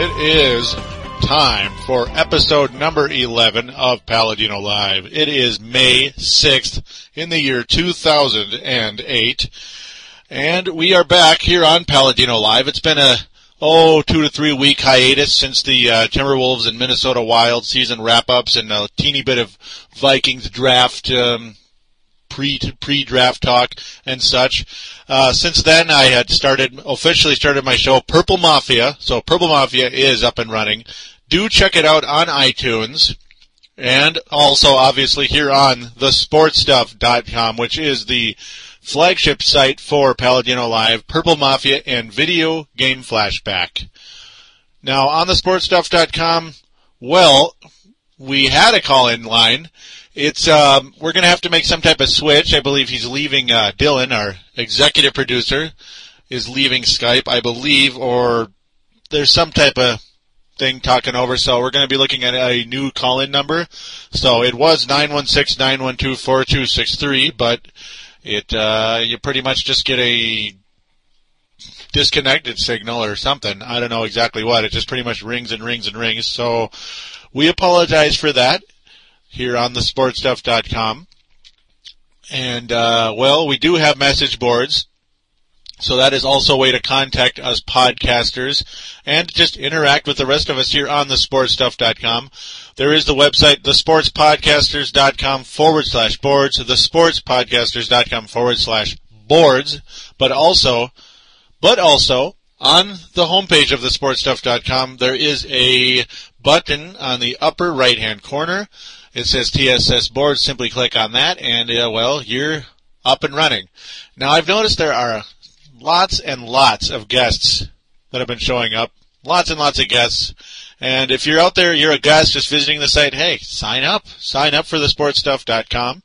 It is time for episode number 11 of Paladino Live. It is May 6th in the year 2008. And we are back here on Paladino Live. It's been a, oh, two to three week hiatus since the uh, Timberwolves and Minnesota Wild season wrap ups and a teeny bit of Vikings draft um, pre pre draft talk and such. Uh, since then, I had started officially started my show Purple Mafia. So Purple Mafia is up and running. Do check it out on iTunes. And also, obviously, here on thesportstuff.com, which is the flagship site for Paladino Live, Purple Mafia, and Video Game Flashback. Now, on thesportstuff.com, well, we had a call-in line. It's um, we're to have to make some type of switch. I believe he's leaving. Uh, Dylan, our executive producer, is leaving Skype, I believe, or there's some type of thing talking over. So we're to be looking at a new call-in number. So it was nine one six nine one two four two six three, but it uh, you pretty much just get a disconnected signal or something. I don't know exactly what. It just pretty much rings and rings and rings. So we apologize for that here on the sportstuff.com. And, uh, well, we do have message boards. So that is also a way to contact us podcasters and just interact with the rest of us here on the sportstuff.com. There is the website, thesportspodcasters.com forward slash boards, thesportspodcasters.com forward slash boards, but also, but also, on the homepage of thesportstuff.com, there is a button on the upper right hand corner it says TSS board. Simply click on that, and uh, well, you're up and running. Now, I've noticed there are lots and lots of guests that have been showing up. Lots and lots of guests. And if you're out there, you're a guest just visiting the site, hey, sign up. Sign up for thesportstuff.com.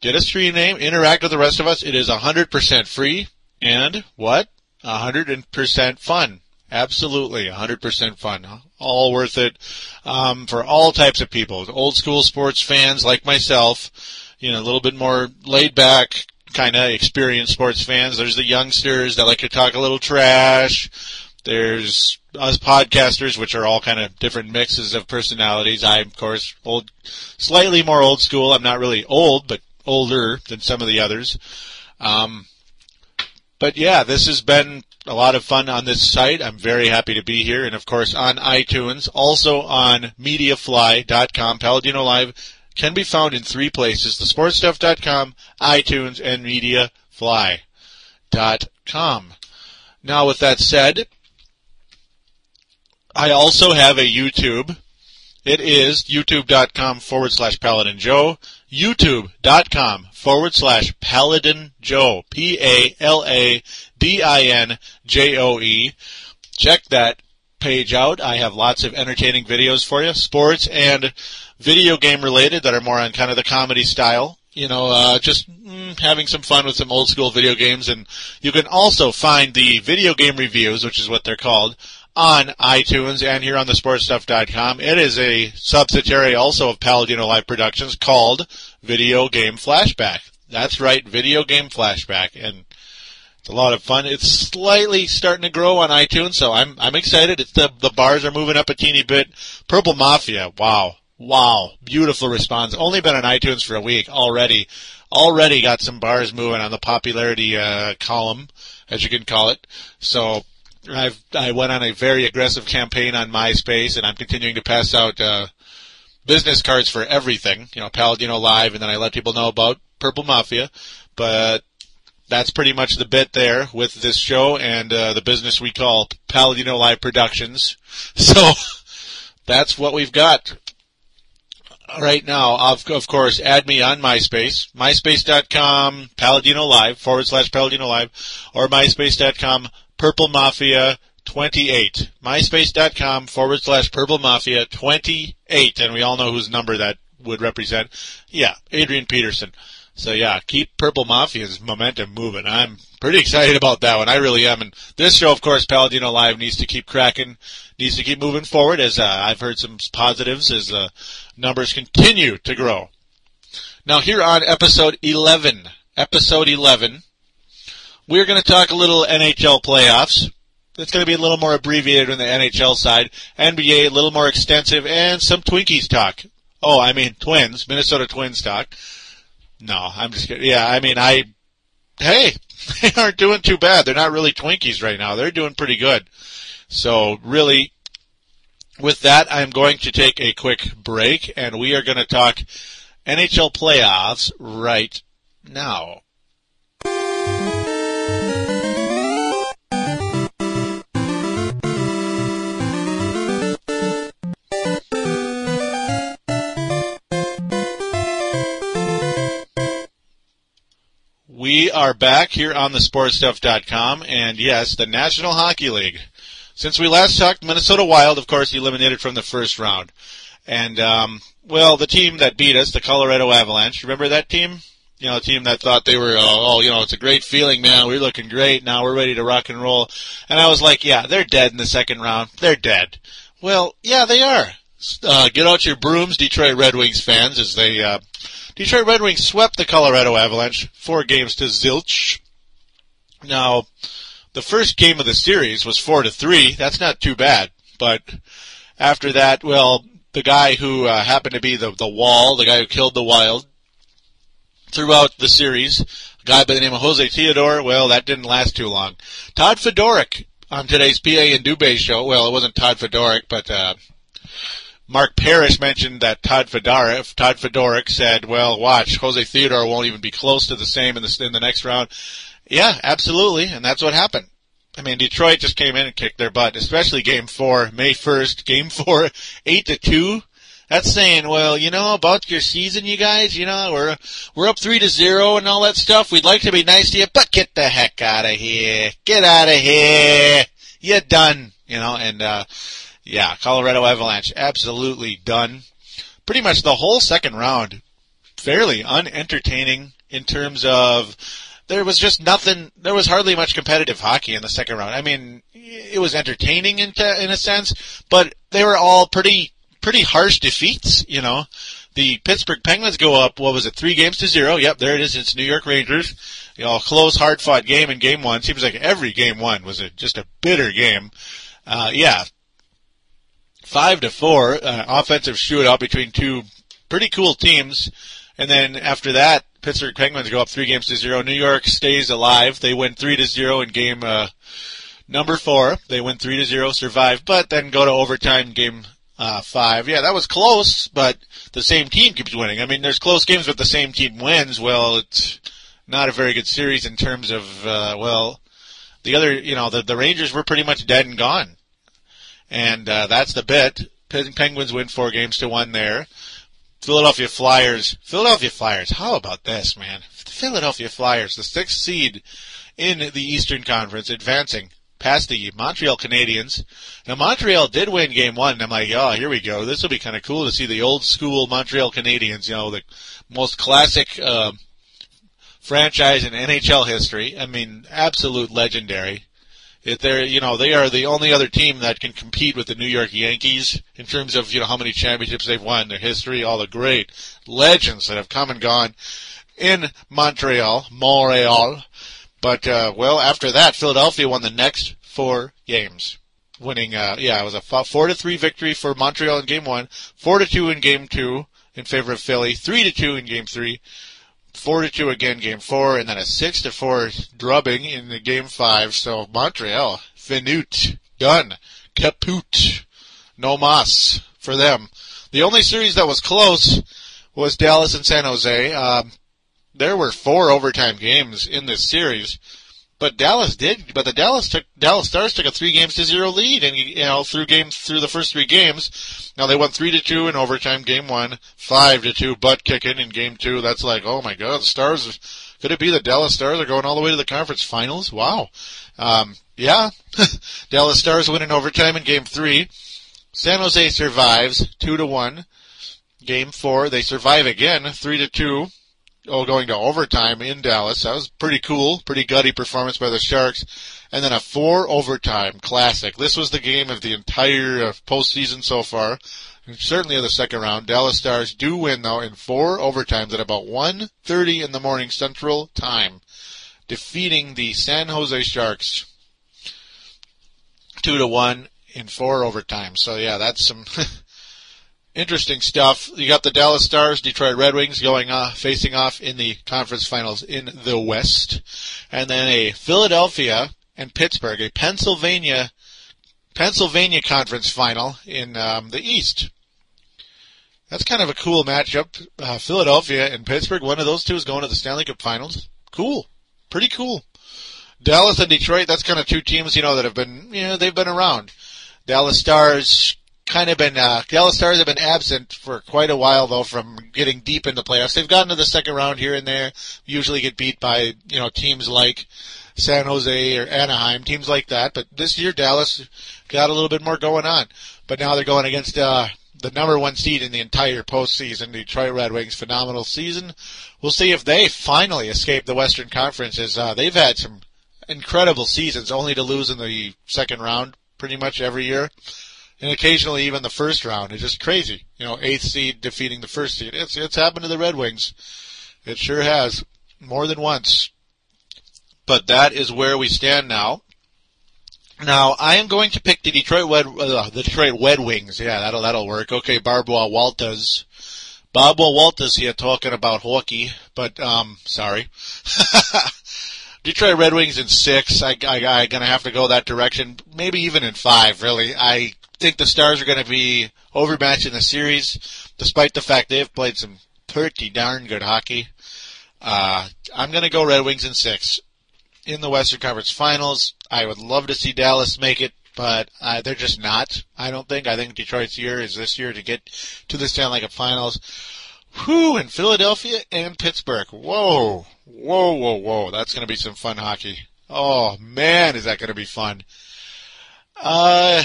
Get a stream name, interact with the rest of us. It is 100% free and what? 100% fun. Absolutely, 100% fun. All worth it um, for all types of people. Old school sports fans like myself, you know, a little bit more laid back, kind of experienced sports fans. There's the youngsters that like to talk a little trash. There's us podcasters, which are all kind of different mixes of personalities. I'm, of course, old, slightly more old school. I'm not really old, but older than some of the others. Um, but yeah, this has been a lot of fun on this site. I'm very happy to be here. And of course on iTunes, also on MediaFly.com. Paladino Live can be found in three places. TheSportStuff.com, iTunes, and MediaFly.com. Now with that said, I also have a YouTube. It is youtube.com forward slash Paladin Joe. YouTube.com forward slash Paladin Joe. P A L A D-I-N-J-O-E. Check that page out. I have lots of entertaining videos for you, sports and video game related that are more on kind of the comedy style. You know, uh, just mm, having some fun with some old school video games. And you can also find the video game reviews, which is what they're called, on iTunes and here on the sportstuff.com. It is a subsidiary also of Paladino Live Productions called Video Game Flashback. That's right, Video Game Flashback. And it's a lot of fun. It's slightly starting to grow on iTunes, so I'm I'm excited. It's the the bars are moving up a teeny bit. Purple Mafia, wow, wow, beautiful response. Only been on iTunes for a week already. Already got some bars moving on the popularity uh, column, as you can call it. So I've I went on a very aggressive campaign on MySpace, and I'm continuing to pass out uh, business cards for everything. You know, Paladino Live, and then I let people know about Purple Mafia. But that's pretty much the bit there with this show and uh, the business we call Paladino Live Productions. So that's what we've got right now. Of, of course, add me on MySpace, myspace.com Paladino Live forward slash Paladino Live, or myspace.com Purple Mafia 28. MySpace.com forward slash Purple Mafia 28. And we all know whose number that would represent. Yeah, Adrian Peterson. So yeah, keep Purple Mafia's momentum moving. I'm pretty excited about that one. I really am. And this show, of course, Paladino Live needs to keep cracking, needs to keep moving forward. As uh, I've heard some positives as uh, numbers continue to grow. Now here on episode 11, episode 11, we're going to talk a little NHL playoffs. it's going to be a little more abbreviated on the NHL side. NBA, a little more extensive, and some Twinkies talk. Oh, I mean Twins, Minnesota Twins talk. No, I'm just kidding. Yeah, I mean, I, hey, they aren't doing too bad. They're not really Twinkies right now. They're doing pretty good. So really, with that, I'm going to take a quick break, and we are going to talk NHL playoffs right now. We are back here on the sportstuff.com and yes, the National Hockey League. Since we last talked, Minnesota Wild, of course, eliminated from the first round. And, um, well, the team that beat us, the Colorado Avalanche, remember that team? You know, a team that thought they were, oh, oh, you know, it's a great feeling, man. We're looking great. Now we're ready to rock and roll. And I was like, yeah, they're dead in the second round. They're dead. Well, yeah, they are. Uh, get out your brooms, Detroit Red Wings fans, as they, uh, Detroit Red Wings swept the Colorado Avalanche four games to zilch. Now, the first game of the series was four to three. That's not too bad. But after that, well, the guy who uh, happened to be the the wall, the guy who killed the Wild throughout the series, a guy by the name of Jose Theodore. Well, that didn't last too long. Todd Fedoruk on today's PA and Dubé show. Well, it wasn't Todd Fedoruk, but uh, Mark Parrish mentioned that Todd Fedoruk, Todd said, "Well, watch, Jose Theodore won't even be close to the same in the in the next round." Yeah, absolutely, and that's what happened. I mean, Detroit just came in and kicked their butt, especially Game Four, May first, Game Four, eight to two. That's saying, well, you know, about your season, you guys, you know, we're we're up three to zero and all that stuff. We'd like to be nice to you, but get the heck out of here, get out of here, you're done, you know, and uh, yeah, Colorado Avalanche, absolutely done. Pretty much the whole second round, fairly unentertaining in terms of there was just nothing. There was hardly much competitive hockey in the second round. I mean, it was entertaining in, in a sense, but they were all pretty pretty harsh defeats. You know, the Pittsburgh Penguins go up. What was it? Three games to zero. Yep, there it is. It's New York Rangers. You know, close, hard fought game in game one. Seems like every game one was a, just a bitter game. Uh, yeah, five to four, uh, offensive shootout between two pretty cool teams. And then after that, Pittsburgh Penguins go up three games to zero. New York stays alive. They win three to zero in game uh, number four. They win three to zero, survive, but then go to overtime game uh, five. Yeah, that was close, but the same team keeps winning. I mean, there's close games, but the same team wins. Well, it's not a very good series in terms of uh, well, the other, you know, the the Rangers were pretty much dead and gone and uh, that's the bit. Penguins win four games to one there. Philadelphia Flyers. Philadelphia Flyers. How about this, man? Philadelphia Flyers, the sixth seed in the Eastern Conference, advancing past the Montreal Canadiens. Now Montreal did win game one, and I'm like, oh, here we go. This will be kind of cool to see the old school Montreal Canadiens. You know, the most classic uh, franchise in NHL history. I mean, absolute legendary. If they're, you know, they are the only other team that can compete with the New York Yankees in terms of, you know, how many championships they've won, their history, all the great legends that have come and gone in Montreal, Montreal. But, uh, well, after that, Philadelphia won the next four games. Winning, uh, yeah, it was a four to three victory for Montreal in game one, four to two in game two in favor of Philly, three to two in game three, four to two again, game four, and then a six to four drubbing in the game five. So Montreal, finute, done, kaput, no mas for them. The only series that was close was Dallas and San Jose. Um, there were four overtime games in this series. But Dallas did. But the Dallas took Dallas Stars took a three games to zero lead, and you know through games through the first three games. Now they won three to two in overtime. Game one, five to two butt kicking in game two. That's like, oh my god, the Stars. Could it be the Dallas Stars are going all the way to the conference finals? Wow. Um, yeah, Dallas Stars win in overtime in game three. San Jose survives two to one. Game four, they survive again, three to two oh, going to overtime in Dallas. That was pretty cool, pretty gutty performance by the Sharks. And then a four overtime classic. This was the game of the entire uh, postseason so far. Certainly of the second round. Dallas Stars do win though in four overtimes at about 1.30 in the morning Central Time, defeating the San Jose Sharks two to one in four overtime. So yeah, that's some interesting stuff. You got the Dallas Stars, Detroit Red Wings going uh, facing off in the conference finals in the West, and then a Philadelphia and Pittsburgh, a Pennsylvania Pennsylvania conference final in um, the East. That's kind of a cool matchup. Uh, Philadelphia and Pittsburgh, one of those two is going to the Stanley Cup Finals. Cool, pretty cool. Dallas and Detroit, that's kind of two teams, you know, that have been, you know, they've been around. Dallas Stars kind of been uh, Dallas Stars have been absent for quite a while though from getting deep into the playoffs. They've gotten to the second round here and there. Usually get beat by you know teams like San Jose or Anaheim, teams like that. But this year Dallas got a little bit more going on. But now they're going against uh, the number one seed in the entire postseason, Detroit Red Wings. Phenomenal season. We'll see if they finally escape the Western Conference. As uh, they've had some incredible seasons, only to lose in the second round pretty much every year and occasionally even the first round. It's just crazy. You know, eighth seed defeating the first seed. It's it's happened to the Red Wings. It sure has more than once. But that is where we stand now. Now I am going to pick the Detroit Red uh, the Detroit Red Wings. Yeah, that'll that'll work. Okay, Barbara Walters. Barbara Walters here talking about hockey, but um, sorry. Detroit Red Wings in six. I, I, I gonna have to go that direction. Maybe even in five. Really, I think the Stars are going to be overmatched in the series, despite the fact they've played some pretty darn good hockey. Uh, I'm going to go Red Wings in six. In the Western Conference Finals, I would love to see Dallas make it, but uh, they're just not. I don't think. I think Detroit's year is this year to get to the Stanley Cup Finals. Whew, in Philadelphia and Pittsburgh. Whoa, whoa, whoa, whoa. That's going to be some fun hockey. Oh man, is that going to be fun. Uh,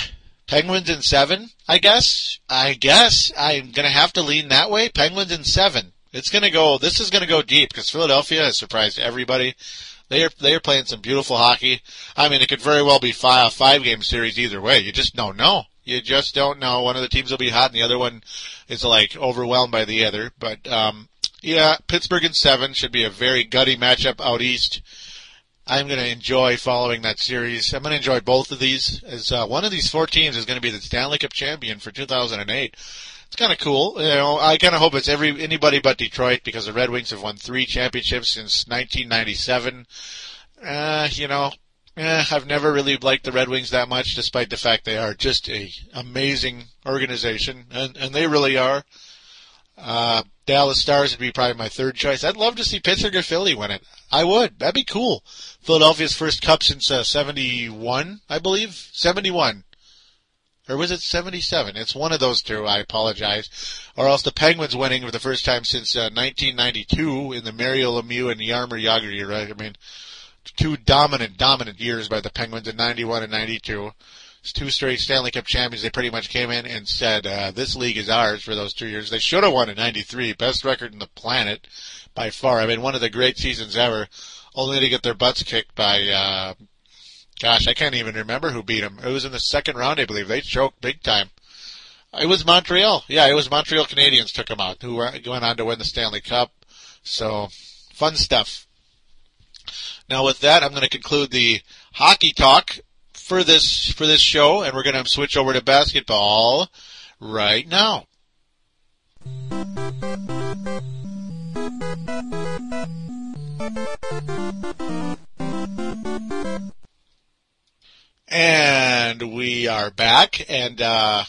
Penguins in seven, I guess. I guess I'm gonna have to lean that way. Penguins in seven. It's gonna go. This is gonna go deep because Philadelphia has surprised everybody. They are they are playing some beautiful hockey. I mean, it could very well be five five game series either way. You just don't know. You just don't know. One of the teams will be hot, and the other one is like overwhelmed by the other. But um, yeah, Pittsburgh in seven should be a very gutty matchup out east. I'm going to enjoy following that series. I'm going to enjoy both of these. As uh, one of these four teams is going to be the Stanley Cup champion for 2008. It's kind of cool. You know, I kind of hope it's every anybody but Detroit because the Red Wings have won three championships since 1997. Uh, you know, eh, I've never really liked the Red Wings that much, despite the fact they are just a amazing organization, and and they really are. Uh, Dallas Stars would be probably my third choice. I'd love to see Pittsburgh or Philly win it. I would. That'd be cool. Philadelphia's first cup since uh, 71, I believe. 71. Or was it 77? It's one of those two. I apologize. Or else the Penguins winning for the first time since uh, 1992 in the Mario Lemieux and Jaromir Jagr year. Right? I mean, two dominant, dominant years by the Penguins in 91 and 92 two straight Stanley Cup champions. They pretty much came in and said, uh, this league is ours for those two years. They should have won in 93. Best record in the planet by far. I mean, one of the great seasons ever, only to get their butts kicked by, uh, gosh, I can't even remember who beat them. It was in the second round, I believe. They choked big time. It was Montreal. Yeah, it was Montreal Canadiens took them out, who went on to win the Stanley Cup. So, fun stuff. Now with that, I'm going to conclude the hockey talk for this for this show, and we're going to switch over to basketball right now. And we are back, and uh,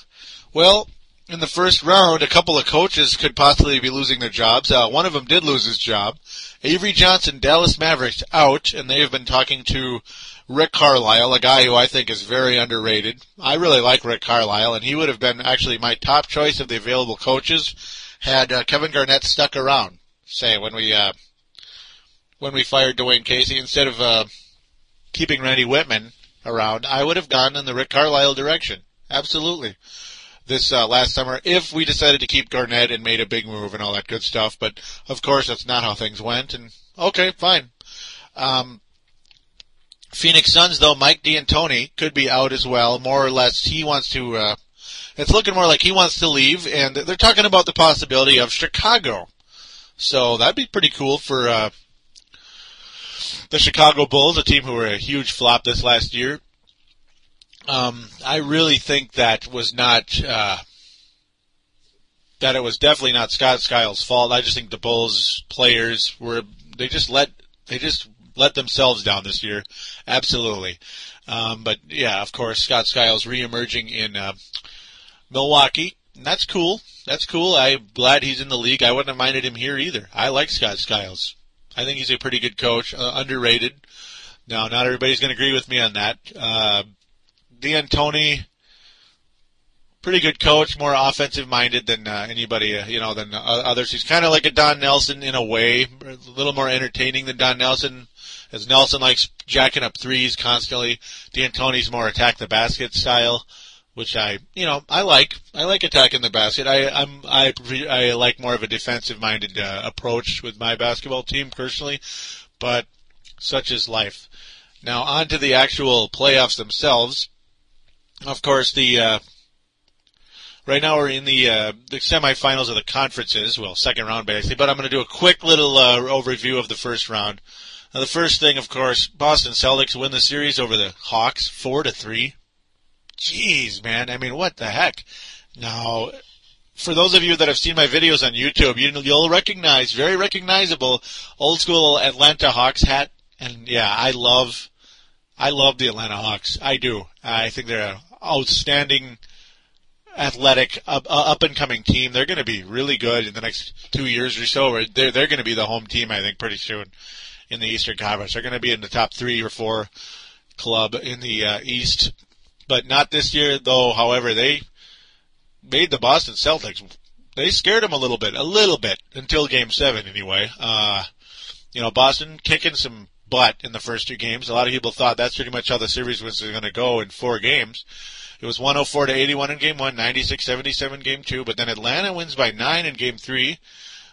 well, in the first round, a couple of coaches could possibly be losing their jobs. Uh, one of them did lose his job. Avery Johnson, Dallas Mavericks, out, and they have been talking to Rick Carlisle, a guy who I think is very underrated. I really like Rick Carlisle, and he would have been actually my top choice of the available coaches had uh, Kevin Garnett stuck around. Say when we uh, when we fired Dwane Casey instead of uh, keeping Randy Wittman around, I would have gone in the Rick Carlisle direction. Absolutely. This uh, last summer, if we decided to keep Garnett and made a big move and all that good stuff, but of course that's not how things went. And okay, fine. Um, Phoenix Suns, though, Mike D'Antoni could be out as well. More or less, he wants to. Uh, it's looking more like he wants to leave, and they're talking about the possibility of Chicago. So that'd be pretty cool for uh, the Chicago Bulls, a team who were a huge flop this last year. Um, I really think that was not uh, that it was definitely not Scott Skiles' fault. I just think the Bulls players were they just let they just let themselves down this year, absolutely. Um, but yeah, of course, Scott Skiles reemerging in uh, Milwaukee. And that's cool. That's cool. I'm glad he's in the league. I wouldn't have minded him here either. I like Scott Skiles. I think he's a pretty good coach, uh, underrated. Now, not everybody's going to agree with me on that. Uh, D'Antoni, pretty good coach, more offensive minded than uh, anybody, uh, you know, than uh, others. He's kind of like a Don Nelson in a way, a little more entertaining than Don Nelson, as Nelson likes jacking up threes constantly. D'Antoni's more attack the basket style which I, you know, I like. I like attacking the basket. I, I'm, I, I like more of a defensive-minded uh, approach with my basketball team personally, but such is life. Now on to the actual playoffs themselves. Of course, the uh, right now we're in the uh, the semifinals of the conferences. Well, second round basically, but I'm going to do a quick little uh, overview of the first round. Now, the first thing, of course, Boston Celtics win the series over the Hawks, four to three. Jeez, man. I mean, what the heck? Now, for those of you that have seen my videos on YouTube, you, you'll recognize, very recognizable, old school Atlanta Hawks hat. And yeah, I love, I love the Atlanta Hawks. I do. I think they're outstanding, athletic, up, up and coming team. They're going to be really good in the next two years or so. They're, they're going to be the home team, I think, pretty soon in the Eastern Conference. They're going to be in the top three or four club in the uh, East but not this year, though. However, they made the Boston Celtics. They scared them a little bit, a little bit until Game Seven, anyway. Uh, you know, Boston kicking some butt in the first two games. A lot of people thought that's pretty much how the series was going to go in four games. It was 104 to 81 in game one, 96-77 game two, but then Atlanta wins by nine in game three,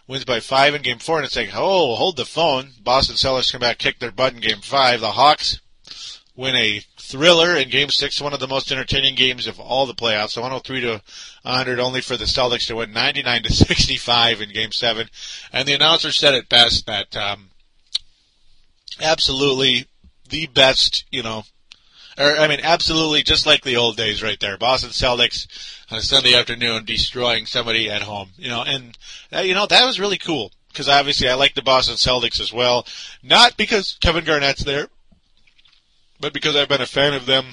wins by five in game four, and it's like, oh, hold the phone. Boston Celtics come back, kick their butt in game five. The Hawks win a thriller in Game Six, one of the most entertaining games of all the playoffs. So 103 to 100, only for the Celtics to win 99 to 65 in Game Seven. And the announcer said it best that um, absolutely the best, you know, or I mean, absolutely just like the old days, right there. Boston Celtics on a Sunday afternoon destroying somebody at home, you know, and uh, you know that was really cool because obviously I like the Boston Celtics as well. Not because Kevin Garnett's there, but because I've been a fan of them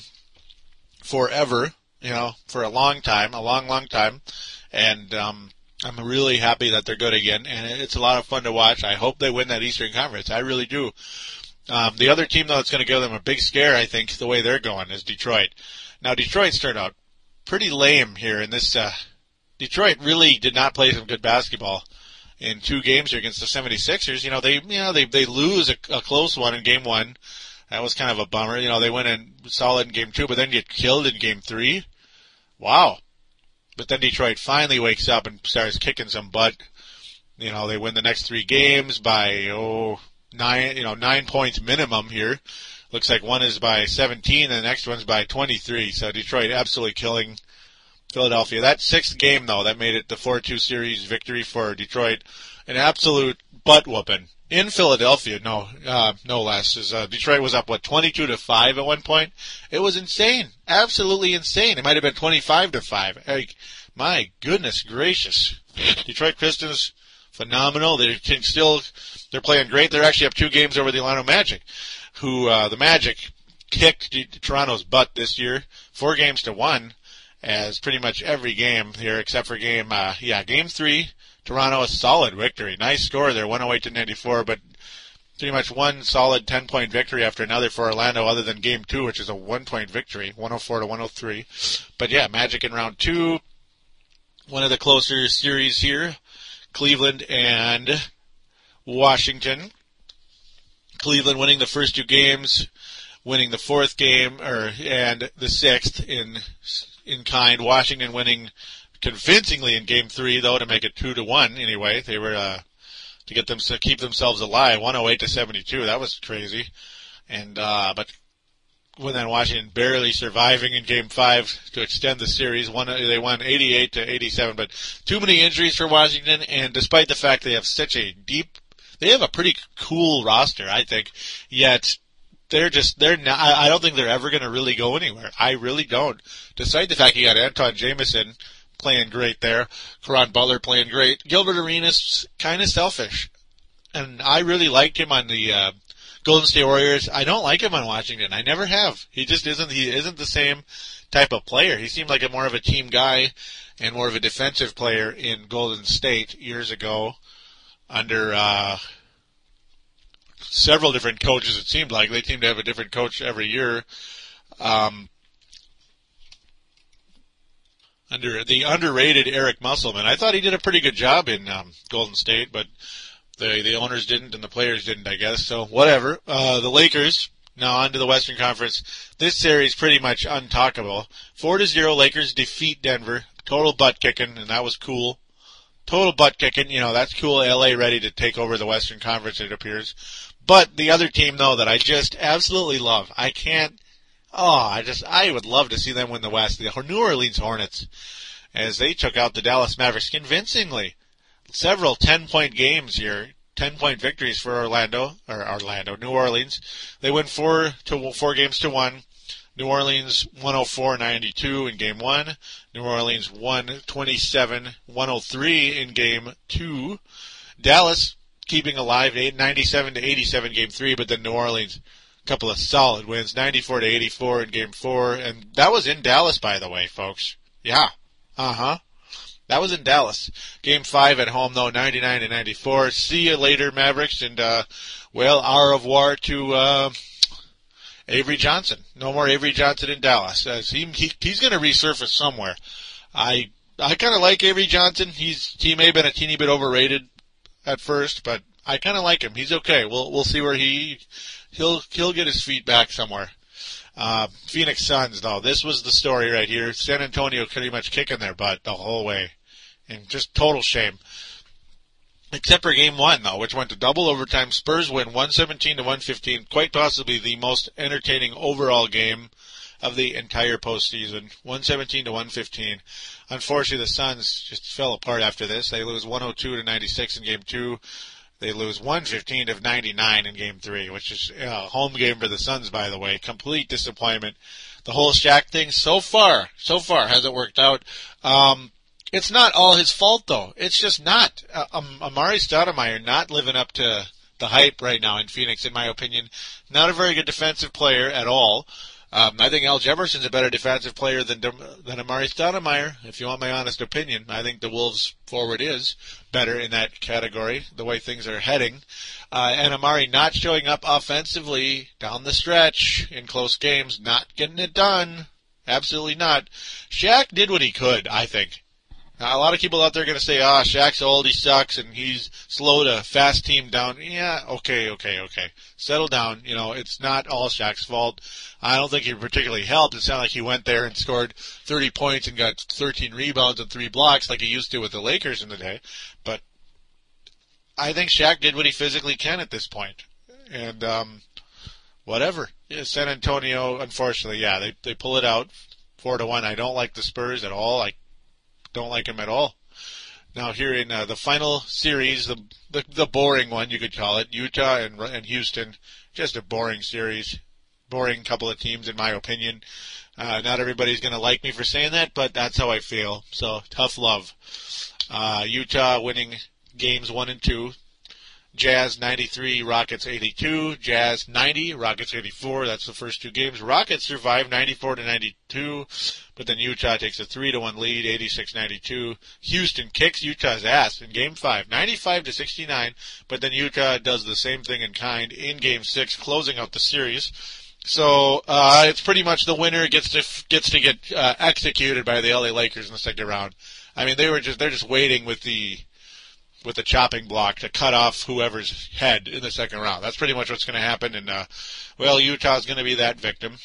forever, you know, for a long time, a long, long time, and um, I'm really happy that they're good again, and it's a lot of fun to watch. I hope they win that Eastern Conference. I really do. Um, the other team, though, that's going to give them a big scare, I think, the way they're going, is Detroit. Now, Detroit started out pretty lame here in this. Uh, Detroit really did not play some good basketball in two games here against the 76ers. You know, they, you know, they, they lose a, a close one in game one that was kind of a bummer. You know, they went in solid in game two, but then get killed in game three. Wow. But then Detroit finally wakes up and starts kicking some butt. You know, they win the next three games by, oh, nine, you know, nine points minimum here. Looks like one is by 17 and the next one's by 23. So Detroit absolutely killing Philadelphia. That sixth game, though, that made it the 4-2 series victory for Detroit. An absolute butt whooping in Philadelphia, no, uh, no less. Is uh, Detroit was up what twenty two to five at one point. It was insane, absolutely insane. It might have been twenty five to five. Like, my goodness gracious, Detroit Pistons phenomenal. They can still they're playing great. They're actually up two games over the Orlando Magic, who uh, the Magic kicked Toronto's butt this year, four games to one, as pretty much every game here except for game uh, yeah game three Toronto a solid victory. Nice score there, 108 to 94, but pretty much one solid 10 point victory after another for Orlando, other than game two, which is a one point victory, 104 to 103. But yeah, Magic in round two. One of the closer series here, Cleveland and Washington. Cleveland winning the first two games, winning the fourth game, or and the sixth in in kind. Washington winning convincingly in Game Three, though, to make it two to one. Anyway, they were uh, to get them to keep themselves alive, 108 to 72. That was crazy. And uh, but when then Washington barely surviving in Game Five to extend the series, one they won 88 to 87. But too many injuries for Washington, and despite the fact they have such a deep, they have a pretty cool roster, I think. Yet they're just they're not. I don't think they're ever going to really go anywhere. I really don't. Despite the fact you got Antawn Jamison playing great there, Caron Butler playing great, Gilbert Arenas kind of selfish, and I really liked him on the uh, Golden State Warriors. I don't like him on Washington. I never have. He just isn't. He isn't the same type of player. He seemed like a more of a team guy and more of a defensive player in Golden State years ago under uh, several different coaches. It seemed like they seem to have a different coach every year. Um, under the underrated Eric Musselman, I thought he did a pretty good job in um, Golden State, but the the owners didn't and the players didn't, I guess. So whatever. Uh, the Lakers now on to the Western Conference. This series pretty much untalkable. Four to zero, Lakers defeat Denver. Total butt kicking, and that was cool. Total butt kicking. You know that's cool. LA ready to take over the Western Conference. It appears. But the other team though that I just absolutely love. I can't. Oh, I just I would love to see them win the West. The New Orleans Hornets, as they took out the Dallas Mavericks convincingly. Several ten point games here 10 point victories for Orlando, or Orlando, New Orleans. They win four to four games to one. New Orleans 104-92 in game one. New Orleans 127-103 in game two. Dallas keeping alive 97 to 87 game three, but then New Orleans couple of solid wins 94 to 84 in game four, and that was in Dallas by the way, folks. Yeah. Uh huh. That was in Dallas. Game five at home though, 99 to 94. See you later, Mavericks, and uh, well, au revoir to uh, Avery Johnson. No more Avery Johnson in Dallas. As he, he he's going to resurface somewhere. I I kind of like Avery Johnson. He's he may have been a teeny bit overrated at first, but I kind of like him. He's okay. We'll we'll see where he he'll he'll get his feet back somewhere. Uh, Phoenix Suns, though, this was the story right here. San Antonio pretty much kicking their butt the whole way, and just total shame. Except for game one, though, which went to double overtime. Spurs win 117 to 115, quite possibly the most entertaining overall game of the entire postseason. 117 to 115. Unfortunately, the Suns just fell apart after this. They lose 102 to 96 in game two. They lose 115 of 99 in game three, which is a home game for the Suns, by the way. Complete disappointment. The whole Shaq thing so far, so far hasn't worked out. Um, it's not all his fault though. It's just not. Uh, um, Amar'e Stoudemire not living up to the hype right now in Phoenix, in my opinion. Not a very good defensive player at all. Um, I think Al Jefferson's a better defensive player than than Amar'e Stoudemire. If you want my honest opinion, I think the Wolves forward is better in that category. The way things are heading, uh, and Amar'e not showing up offensively down the stretch in close games, not getting it done. Absolutely not. Shaq did what he could. I think. Now, a lot of people out there are going to say, ah, oh, Shaq's old, he sucks, and he's slow to fast team down. Yeah, okay, okay, okay. Settle down. You know, it's not all Shaq's fault. I don't think he particularly helped. It sounded like he went there and scored 30 points and got 13 rebounds and three blocks like he used to with the Lakers in the day. But I think Shaq did what he physically can at this point. And, um, whatever. Yeah, San Antonio, unfortunately, yeah, they, they pull it out four to one. I don't like the Spurs at all. I don't like him at all. Now here in uh, the final series, the, the, the boring one you could call it, Utah and and Houston, just a boring series, boring couple of teams in my opinion. Uh, not everybody's going to like me for saying that, but that's how I feel. So tough love. Uh, Utah winning games one and two. Jazz 93, Rockets 82. Jazz 90, Rockets 84. That's the first two games. Rockets survive 94 to 92. But then Utah takes a 3 to 1 lead, 86-92. Houston kicks Utah's ass in game 5, 95 to 69, but then Utah does the same thing in kind in game 6, closing out the series. So uh, it's pretty much the winner gets to gets to get uh, executed by the LA Lakers in the second round. I mean, they were just they're just waiting with the with the chopping block to cut off whoever's head in the second round. That's pretty much what's going to happen. And uh, well, Utah's going to be that victim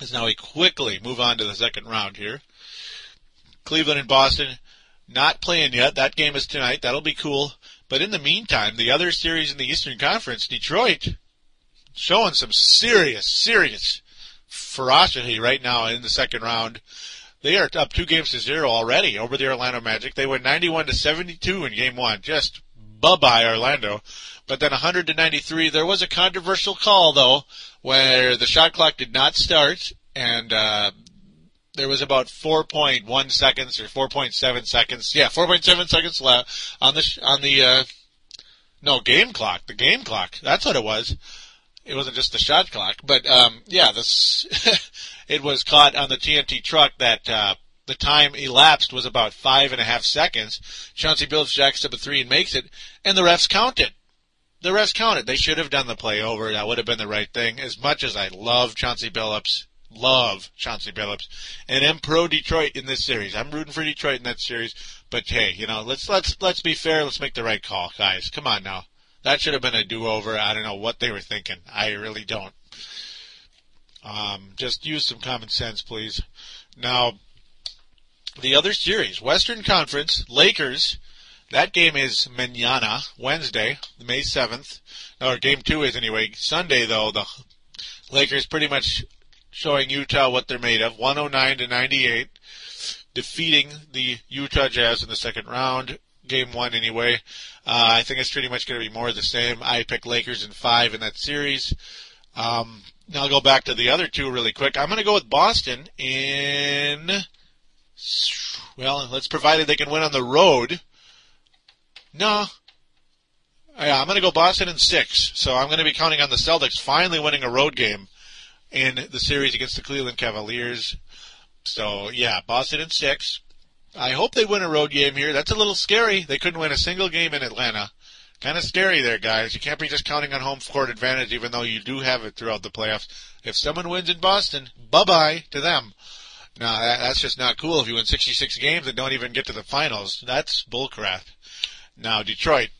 as now we quickly move on to the second round here. Cleveland and Boston not playing yet. That game is tonight. That'll be cool. But in the meantime, the other series in the Eastern Conference, Detroit, showing some serious, serious ferocity right now in the second round. They are up two games to zero already over the Orlando Magic. They went 91 to 72 in game one. Just bye bye Orlando. But then 100 to 93, there was a controversial call though, where the shot clock did not start, and uh, there was about 4.1 seconds or 4.7 seconds. Yeah, 4.7 seconds left on the on the uh, no game clock. The game clock. That's what it was. It wasn't just the shot clock, but um, yeah, this it was caught on the TNT truck that. Uh, the time elapsed was about five and a half seconds. Chauncey Billups jacks up a three and makes it, and the refs count it. The refs count it. They should have done the play over. That would have been the right thing. As much as I love Chauncey Billups, love Chauncey Billups, and am pro Detroit in this series. I'm rooting for Detroit in that series. But hey, you know, let's let's let's be fair. Let's make the right call, guys. Come on now. That should have been a do-over. I don't know what they were thinking. I really don't. Um, just use some common sense, please. Now, the other series, Western Conference, Lakers. That game is manana, Wednesday, May 7th. Or game two is anyway. Sunday, though, the Lakers pretty much showing Utah what they're made of. 109 to 98. Defeating the Utah Jazz in the second round. Game one, anyway. Uh, I think it's pretty much going to be more of the same. I picked Lakers in five in that series. Um, now I'll go back to the other two really quick. I'm going to go with Boston in well, let's provided they can win on the road. No. Yeah, I'm going to go Boston in six. So I'm going to be counting on the Celtics finally winning a road game in the series against the Cleveland Cavaliers. So yeah, Boston in six. I hope they win a road game here. That's a little scary. They couldn't win a single game in Atlanta. Kind of scary there, guys. You can't be just counting on home court advantage, even though you do have it throughout the playoffs. If someone wins in Boston, bye bye to them. No, that, that's just not cool. If you win 66 games and don't even get to the finals, that's bullcrap. Now, Detroit,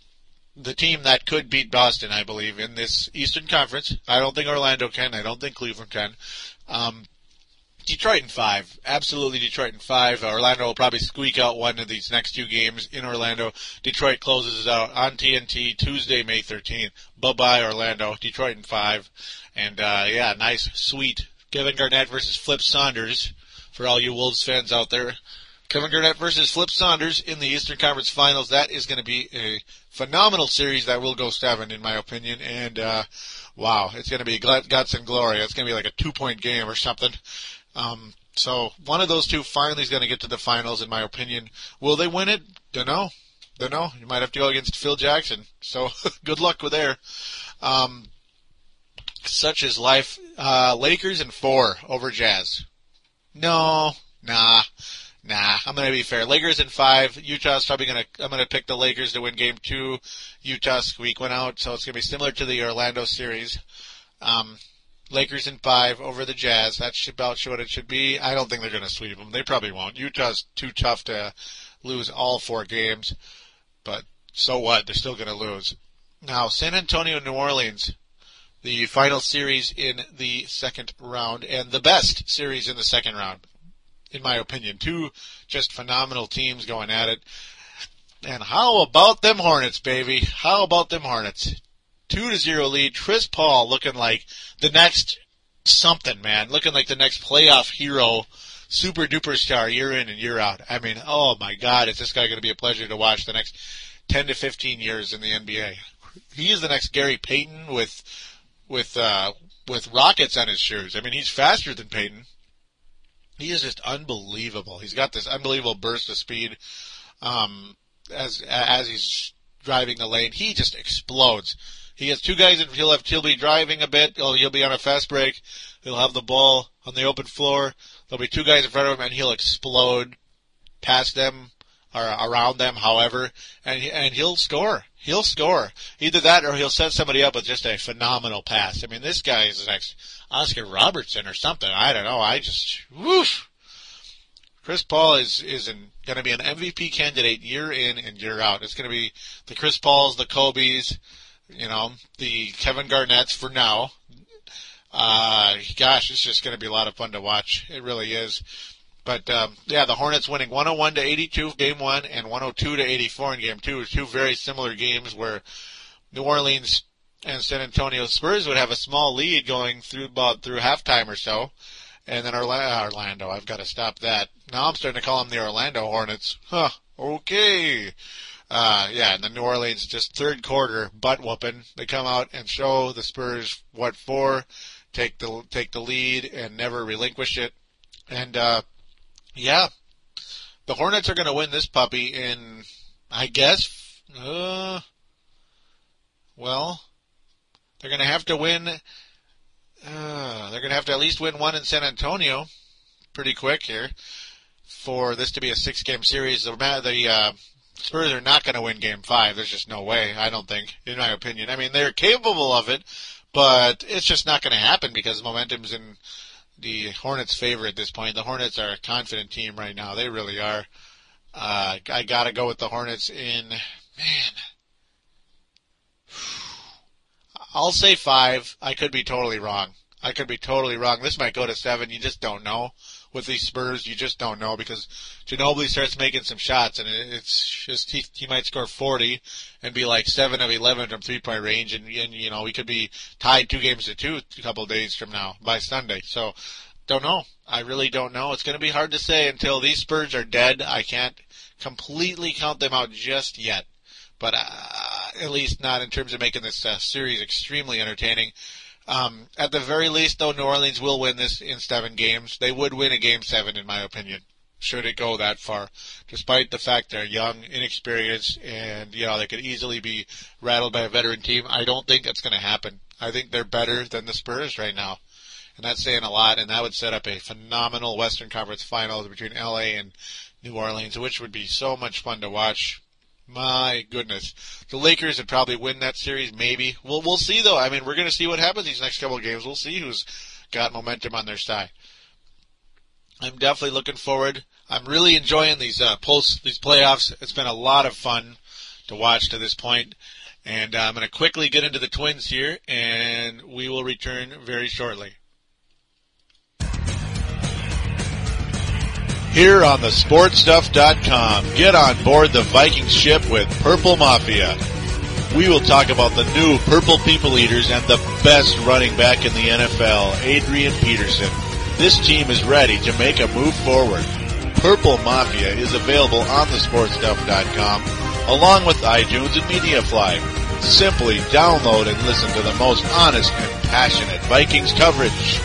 the team that could beat Boston, I believe, in this Eastern Conference. I don't think Orlando can. I don't think Cleveland can. Um, Detroit in five. Absolutely Detroit in five. Orlando will probably squeak out one of these next two games in Orlando. Detroit closes out on TNT Tuesday, May 13th. Bye bye, Orlando. Detroit in five. And, uh, yeah, nice, sweet Kevin Garnett versus Flip Saunders for all you Wolves fans out there. Kevin Garnett versus Flip Saunders in the Eastern Conference Finals. That is going to be a phenomenal series that will go seven, in my opinion. And uh, wow, it's going to be guts and glory. It's going to be like a two-point game or something. Um, so one of those two finally is going to get to the finals, in my opinion. Will they win it? Don't know. Don't know. You might have to go against Phil Jackson. So good luck with there. Um, such is life. Uh, Lakers and four over Jazz. No, nah, nah. I'm gonna be fair. Lakers in five. Utah's probably gonna. I'm gonna pick the Lakers to win Game Two. Utah squeak went out, so it's gonna be similar to the Orlando series. Um, Lakers in five over the Jazz. That's about what it should be. I don't think they're gonna sweep them. They probably won't. Utah's too tough to lose all four games, but so what? They're still gonna lose. Now, San Antonio, New Orleans the final series in the second round and the best series in the second round, in my opinion. Two just phenomenal teams going at it. And how about them Hornets, baby? How about them Hornets? Two to zero lead. Chris Paul looking like the next something, man. Looking like the next playoff hero, super duper star year in and year out. I mean, oh my God, is this guy going to be a pleasure to watch the next 10 to 15 years in the NBA? He is the next Gary Payton with with uh, with rockets on his shoes. I mean, he's faster than Payton. He is just unbelievable. He's got this unbelievable burst of speed. Um, as as he's driving the lane, he just explodes. He has two guys, and he'll have he'll be driving a bit. He'll, he'll be on a fast break. He'll have the ball on the open floor. There'll be two guys in front of him, and he'll explode past them or around them, however, and and he'll score he'll score. Either that or he'll set somebody up with just a phenomenal pass. I mean, this guy is next Oscar Robertson or something. I don't know. I just, woof. Chris Paul is, is going to be an MVP candidate year in and year out. It's going to be the Chris Pauls, the Kobe's, you know, the Kevin Garnett's for now. Uh, gosh, it's just going to be a lot of fun to watch. It really is. But um, yeah, the Hornets winning 101 to 82 game one and 102 to 84 in game two. Two very similar games where New Orleans and San Antonio Spurs would have a small lead going through about through halftime or so. And then Orlando, I've got to stop that. Now I'm starting to call them the Orlando Hornets. Huh. Okay. Uh, yeah, and the New Orleans just third quarter butt whooping. They come out and show the Spurs what for, take the take the lead and never relinquish it. And uh, yeah, the Hornets are going to win this puppy in, I guess, uh, well, they're going to have to win. Uh, they're going to have to at least win one in San Antonio, pretty quick here, for this to be a six-game series. The, the uh, Spurs are not going to win Game Five. There's just no way. I don't think, in my opinion. I mean, they're capable of it, but it's just not going to happen because momentum's in the Hornets' favor at this point. The Hornets are a confident team right now. They really are. Uh, I got to go with the Hornets in man. I'll say five. I could be totally wrong. I could be totally wrong. This might go to seven. You just don't know with these Spurs. You just don't know because Ginobili starts making some shots, and it's just he, he might score 40 and be like seven of 11 from three point range, and, and you know we could be tied two games to two a couple of days from now by Sunday. So don't know. I really don't know. It's going to be hard to say until these Spurs are dead. I can't completely count them out just yet but uh, at least not in terms of making this uh, series extremely entertaining. Um, at the very least, though, New Orleans will win this in seven games. They would win a game seven, in my opinion, should it go that far. Despite the fact they're young, inexperienced, and you know they could easily be rattled by a veteran team, I don't think that's going to happen. I think they're better than the Spurs right now, and that's saying a lot. And that would set up a phenomenal Western Conference Finals between LA and New Orleans, which would be so much fun to watch. My goodness, the Lakers would probably win that series. Maybe we'll we'll see though. I mean, we're going to see what happens these next couple of games. We'll see who's got momentum on their side. I'm definitely looking forward. I'm really enjoying these uh, post these playoffs. It's been a lot of fun to watch to this point, and uh, I'm going to quickly get into the Twins here, and we will return very shortly. Here on the sportstuff.com, get on board the Viking ship with Purple Mafia. We will talk about the new Purple People Eaters and the best running back in the NFL, Adrian Peterson. This team is ready to make a move forward. Purple Mafia is available on the sportstuff.com along with iTunes and MediaFly. Simply download and listen to the most honest and passionate Vikings coverage.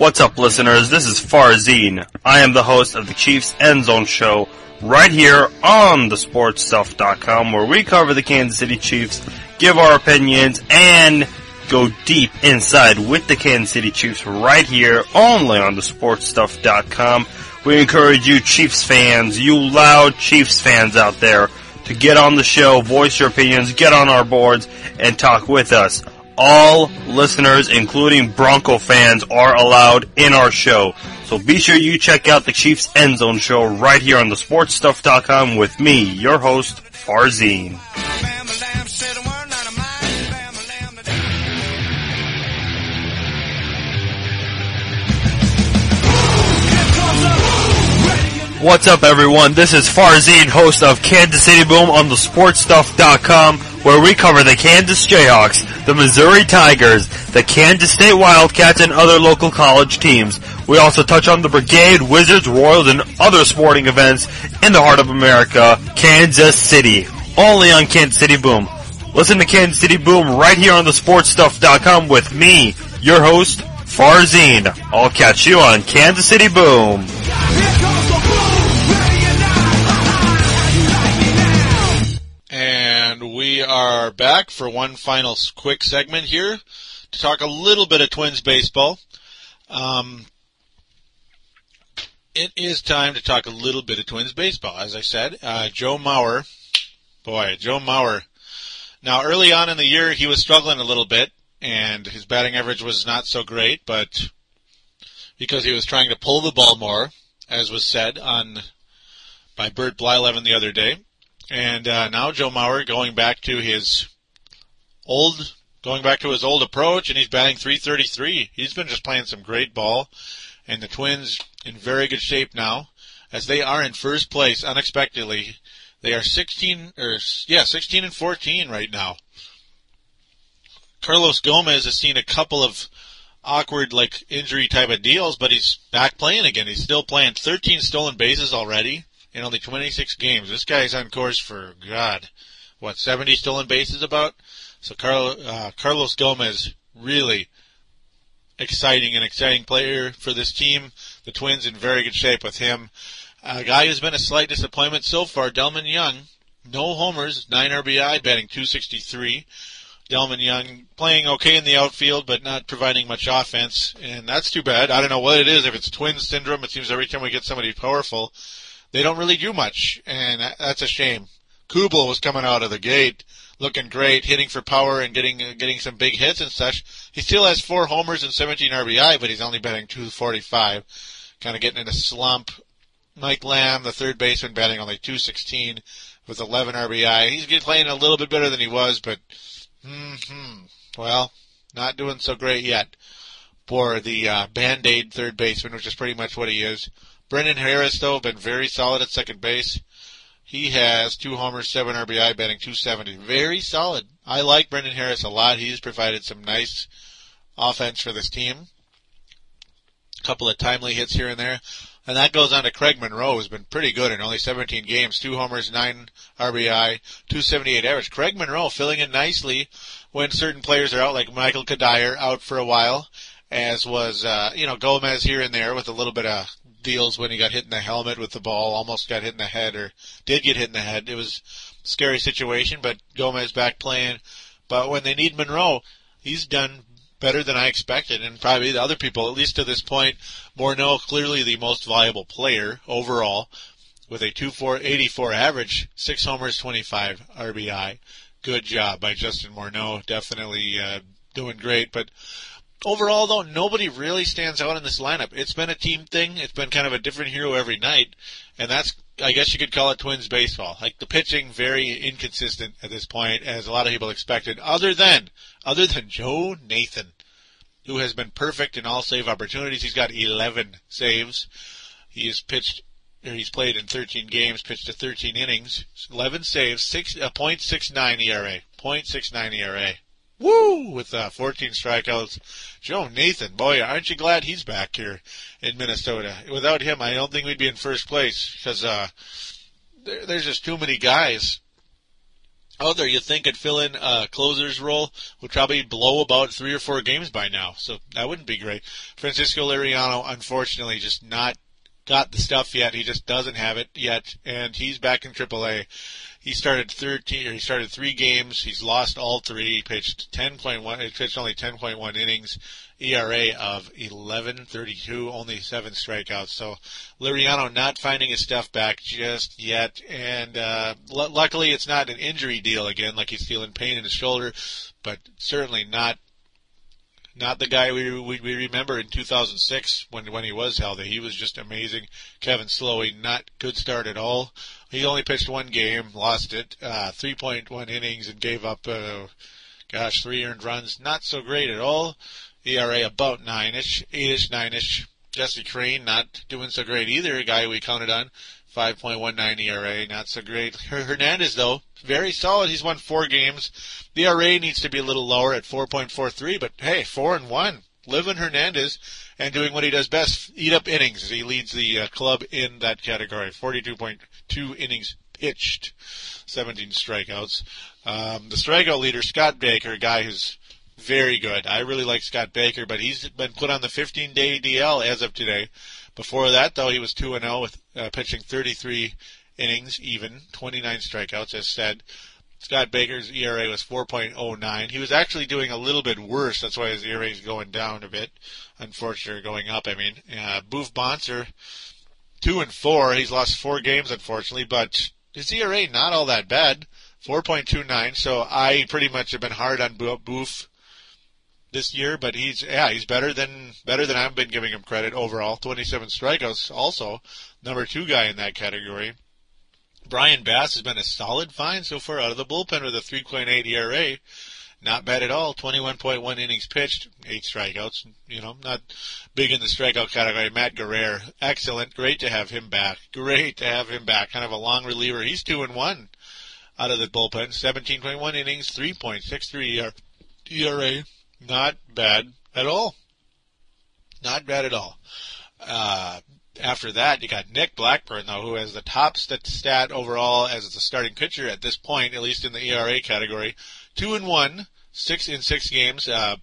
What's up, listeners? This is Farzine. I am the host of the Chiefs End Zone Show right here on thesportstuff.com where we cover the Kansas City Chiefs, give our opinions, and go deep inside with the Kansas City Chiefs right here only on thesportstuff.com. We encourage you Chiefs fans, you loud Chiefs fans out there, to get on the show, voice your opinions, get on our boards, and talk with us all listeners, including Bronco fans, are allowed in our show. So be sure you check out the Chiefs End Zone show right here on thesportstuff.com with me, your host, Farzine. What's up everyone? This is Farzine, host of Kansas City Boom on the thesportstuff.com where we cover the Kansas Jayhawks, the Missouri Tigers, the Kansas State Wildcats, and other local college teams. We also touch on the Brigade, Wizards, Royals, and other sporting events in the heart of America, Kansas City. Only on Kansas City Boom. Listen to Kansas City Boom right here on thesportstuff.com with me, your host, Farzine. I'll catch you on Kansas City Boom. We are back for one final quick segment here to talk a little bit of Twins baseball. Um, it is time to talk a little bit of Twins baseball. As I said, uh, Joe Mauer, boy, Joe Mauer. Now, early on in the year, he was struggling a little bit, and his batting average was not so great, but because he was trying to pull the ball more, as was said on by Bert Blyleven the other day. And uh, now Joe Mauer going back to his old, going back to his old approach, and he's batting 333. He's been just playing some great ball, and the Twins in very good shape now, as they are in first place unexpectedly. They are 16 or yeah, 16 and 14 right now. Carlos Gomez has seen a couple of awkward like injury type of deals, but he's back playing again. He's still playing 13 stolen bases already in only 26 games. This guy's on course for God, what 70 stolen bases about. So Carlo, uh, Carlos Gomez really exciting and exciting player for this team. The Twins in very good shape with him. A guy who's been a slight disappointment so far, Delmon Young. No homers, 9 RBI, batting 263. Delmon Young playing okay in the outfield, but not providing much offense, and that's too bad. I don't know what it is. If it's twin syndrome, it seems every time we get somebody powerful, they don't really do much, and that's a shame. Kubel was coming out of the gate looking great, hitting for power and getting getting some big hits and such. He still has four homers and 17 RBI, but he's only batting 245, kind of getting in a slump. Mike Lamb, the third baseman, batting only 216 with 11 RBI. He's playing a little bit better than he was, but hmm well, not doing so great yet for the uh, band-aid third baseman, which is pretty much what he is. Brendan Harris, though, been very solid at second base. He has two homers, seven RBI, batting 270. Very solid. I like Brendan Harris a lot. He's provided some nice offense for this team. A couple of timely hits here and there. And that goes on to Craig Monroe, who's been pretty good in only 17 games. Two homers, nine RBI, 278 average. Craig Monroe filling in nicely when certain players are out, like Michael Cuddyer out for a while, as was, uh, you know, Gomez here and there with a little bit of deals when he got hit in the helmet with the ball, almost got hit in the head or did get hit in the head. It was a scary situation, but Gomez back playing. But when they need Monroe, he's done better than I expected, and probably the other people, at least to this point, Morneau clearly the most valuable player overall, with a 2.84 average, six homers, 25 RBI. Good job by Justin Morneau. Definitely uh, doing great, but overall, though, nobody really stands out in this lineup. It's been a team thing. It's been kind of a different hero every night, and that's, I guess you could call it Twins baseball. Like the pitching, very inconsistent at this point, as a lot of people expected. Other than, other than Joe Nathan, who has been perfect in all save opportunities. He's got 11 saves. He has pitched he's played in 13 games, pitched to 13 innings, 11 saves, six, uh, .69 ERA, .69 ERA. Woo! With uh, 14 strikeouts. Joe Nathan, boy, aren't you glad he's back here in Minnesota? Without him, I don't think we'd be in first place because uh, there, there's just too many guys out there you think could fill in a closer's role would probably blow about three or four games by now. So that wouldn't be great. Francisco Liriano, unfortunately, just not got the stuff yet. He just doesn't have it yet, and he's back in AAA. He started 13, or he started three games. He's lost all three. He pitched 10.1, he pitched only 10.1 innings, ERA of 11.32, only seven strikeouts. So Liriano not finding his stuff back just yet, and uh, l- luckily it's not an injury deal again, like he's feeling pain in his shoulder, but certainly not not the guy we, we, we remember in 2006 when when he was healthy. He was just amazing. Kevin Slowey, not good start at all. He only pitched one game, lost it, uh, 3.1 innings, and gave up, uh, gosh, three earned runs. Not so great at all. ERA about nine-ish, eight-ish, nine-ish. Jesse Crain not doing so great either. A guy we counted on, 5.19 ERA, not so great. Hernandez though, very solid. He's won four games. The ERA needs to be a little lower at 4.43, but hey, four and one. Livan Hernandez and doing what he does best, eat up innings. He leads the uh, club in that category. 42.2 innings pitched, 17 strikeouts. Um, the strikeout leader, Scott Baker, a guy who's very good. I really like Scott Baker, but he's been put on the 15-day DL as of today. Before that, though, he was 2 and 0 with uh, pitching 33 innings, even 29 strikeouts, as said. Scott Baker's ERA was 4.09. He was actually doing a little bit worse. That's why his ERA is going down a bit. Unfortunately, going up. I mean, uh, Boof Bonser, two and four. He's lost four games, unfortunately, but his ERA not all that bad. 4.29. So I pretty much have been hard on Boof this year, but he's yeah he's better than better than I've been giving him credit overall. 27 strikeouts, also number two guy in that category. Brian Bass has been a solid find so far out of the bullpen with a 3.8 ERA. Not bad at all. 21.1 innings pitched, eight strikeouts. You know, not big in the strikeout category. Matt Guerrier, excellent. Great to have him back. Great to have him back. Kind of a long reliever. He's two and one out of the bullpen. 17.1 innings, 3.63 ERA. Not bad at all. Not bad at all. Uh, after that, you got Nick Blackburn, though, who has the top stat overall as the starting pitcher at this point, at least in the ERA category. Two and one, six in six games, uh,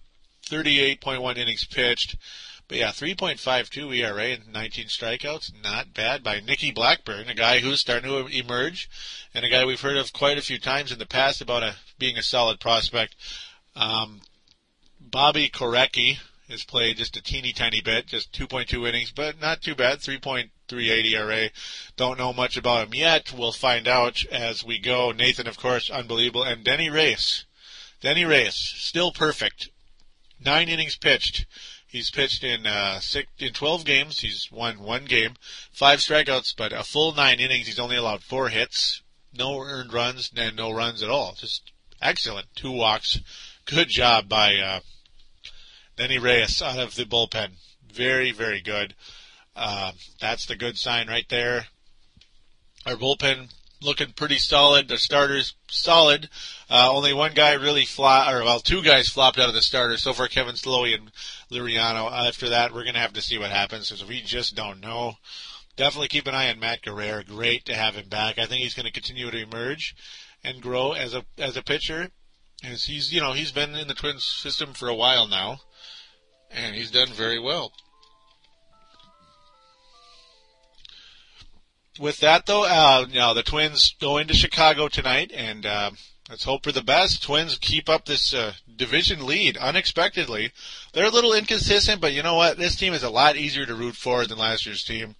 38.1 innings pitched. But yeah, 3.52 ERA and 19 strikeouts, not bad by Nicky Blackburn, a guy who's starting to emerge, and a guy we've heard of quite a few times in the past about a, being a solid prospect. Um, Bobby Korecki has played just a teeny tiny bit, just 2.2 innings, but not too bad, 3.38 ERA. Don't know much about him yet. We'll find out as we go. Nathan, of course, unbelievable, and Denny Reyes. Denny Reyes, still perfect. Nine innings pitched. He's pitched in uh, six, in 12 games. He's won one game, five strikeouts, but a full nine innings. He's only allowed four hits, no earned runs, and no runs at all. Just excellent. Two walks. Good job by uh, Denny Reyes out of the bullpen. Very, very good. Uh, that's the good sign right there. Our bullpen looking pretty solid. The starters solid. Uh, only one guy really flop, or well, two guys flopped out of the starters. So far, Kevin Slowey and Liriano. After that, we're gonna have to see what happens because we just don't know. Definitely keep an eye on Matt Guerrier. Great to have him back. I think he's going to continue to emerge and grow as a as a pitcher. As he's you know he's been in the Twins system for a while now, and he's done very well. with that though, uh, you know, the Twins go into Chicago tonight, and uh, let's hope for the best. Twins keep up this uh, division lead unexpectedly. They're a little inconsistent, but you know what? This team is a lot easier to root for than last year's team.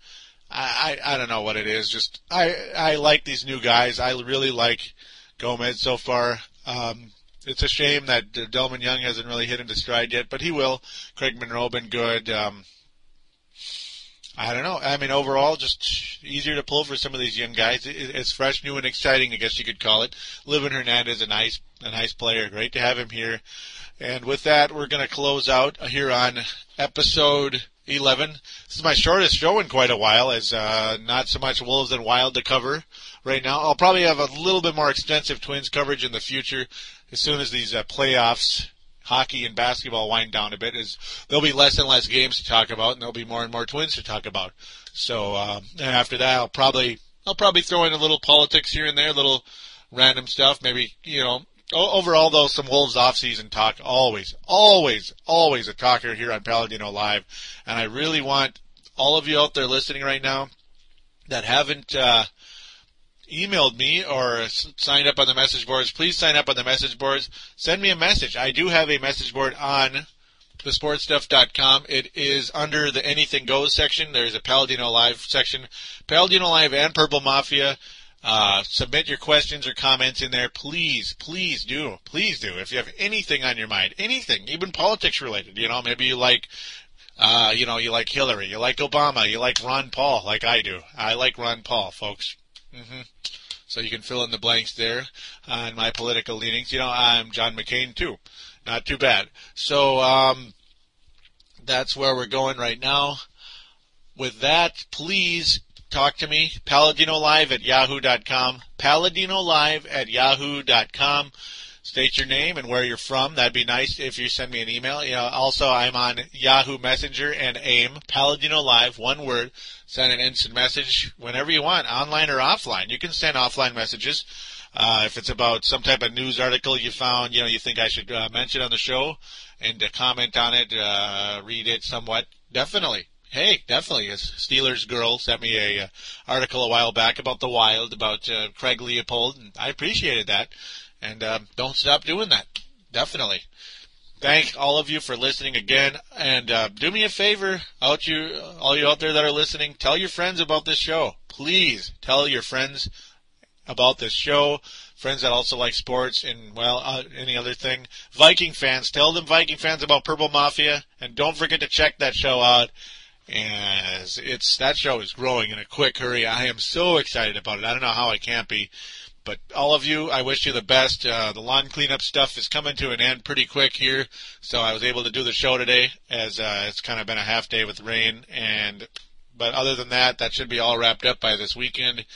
I, I, I don't know what it is. Just I I like these new guys. I really like Gomez so far. Um, it's a shame that Delmon Young hasn't really hit into stride yet, but he will. Craig Monroe been good. Um, I don't know. I mean, overall, just easier to pull for some of these young guys. It's fresh, new, and exciting. I guess you could call it. Livan Hernandez, is a nice, a nice player. Great to have him here. And with that, we're going to close out here on episode 11. This is my shortest show in quite a while, as uh, not so much Wolves and Wild to cover right now. I'll probably have a little bit more extensive Twins coverage in the future as soon as these uh, playoffs hockey and basketball wind down a bit is there'll be less and less games to talk about and there'll be more and more twins to talk about. So, um, and after that, I'll probably, I'll probably throw in a little politics here and there, a little random stuff. Maybe, you know, overall though, some Wolves off-season talk. Always, always, always a talker here on Paladino Live. And I really want all of you out there listening right now that haven't, uh, emailed me or signed up on the message boards, please sign up on the message boards. Send me a message. I do have a message board on thesportstuff.com. It is under the Anything Goes section. There's a Paladino Live section. Paladino Live and Purple Mafia. Uh, submit your questions or comments in there. Please, please do. Please do. If you have anything on your mind, anything, even politics related, you know, maybe you like uh, you know, you like Hillary, you like Obama, you like Ron Paul, like I do. I like Ron Paul, folks. Mm-hmm. So you can fill in the blanks there on my political leanings. You know, I'm John McCain too. Not too bad. So um, that's where we're going right now. With that, please talk to me. Paladino Live at yahoo.com. Paladino Live at yahoo.com. State your name and where you're from. That'd be nice if you send me an email. You know, also, I'm on Yahoo Messenger and AIM. Paladino Live, one word send an instant message whenever you want, online or offline. You can send offline messages. Uh, if it's about some type of news article you found, you know, you think I should uh, mention on the show and comment on it, uh, read it somewhat, definitely. Hey, definitely. A Steelers girl sent me a uh, article a while back about the Wild, about uh, Craig Leopold, and I appreciated that. And don't stop doing that. Definitely thank all of you for listening again. And uh, do me a favor, out you, all you out there that are listening, tell your friends about this show. Please tell your friends about this show. Friends that also like sports and well, uh, any other thing. Viking fans, tell them Viking fans about Purple Mafia, and don't forget to check that show out. As it's that show is growing in a quick hurry. I am so excited about it. I don't know how I can't be. But all of you, I wish you the best. Uh, the lawn cleanup stuff is coming to an end pretty quick here, so I was able to do the show today as uh, it's kind of been a half day with rain. And but other than that, that should be all wrapped up by this weekend.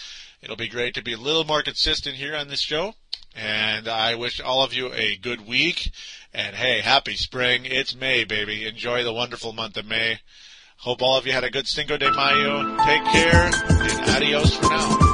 It'll be great to be a little more consistent here on this show. And I wish all of you a good week. And hey, happy spring. It's May, baby. Enjoy the wonderful month of May. Hope all of you had a good Cinco de Mayo. Take care and adios for now.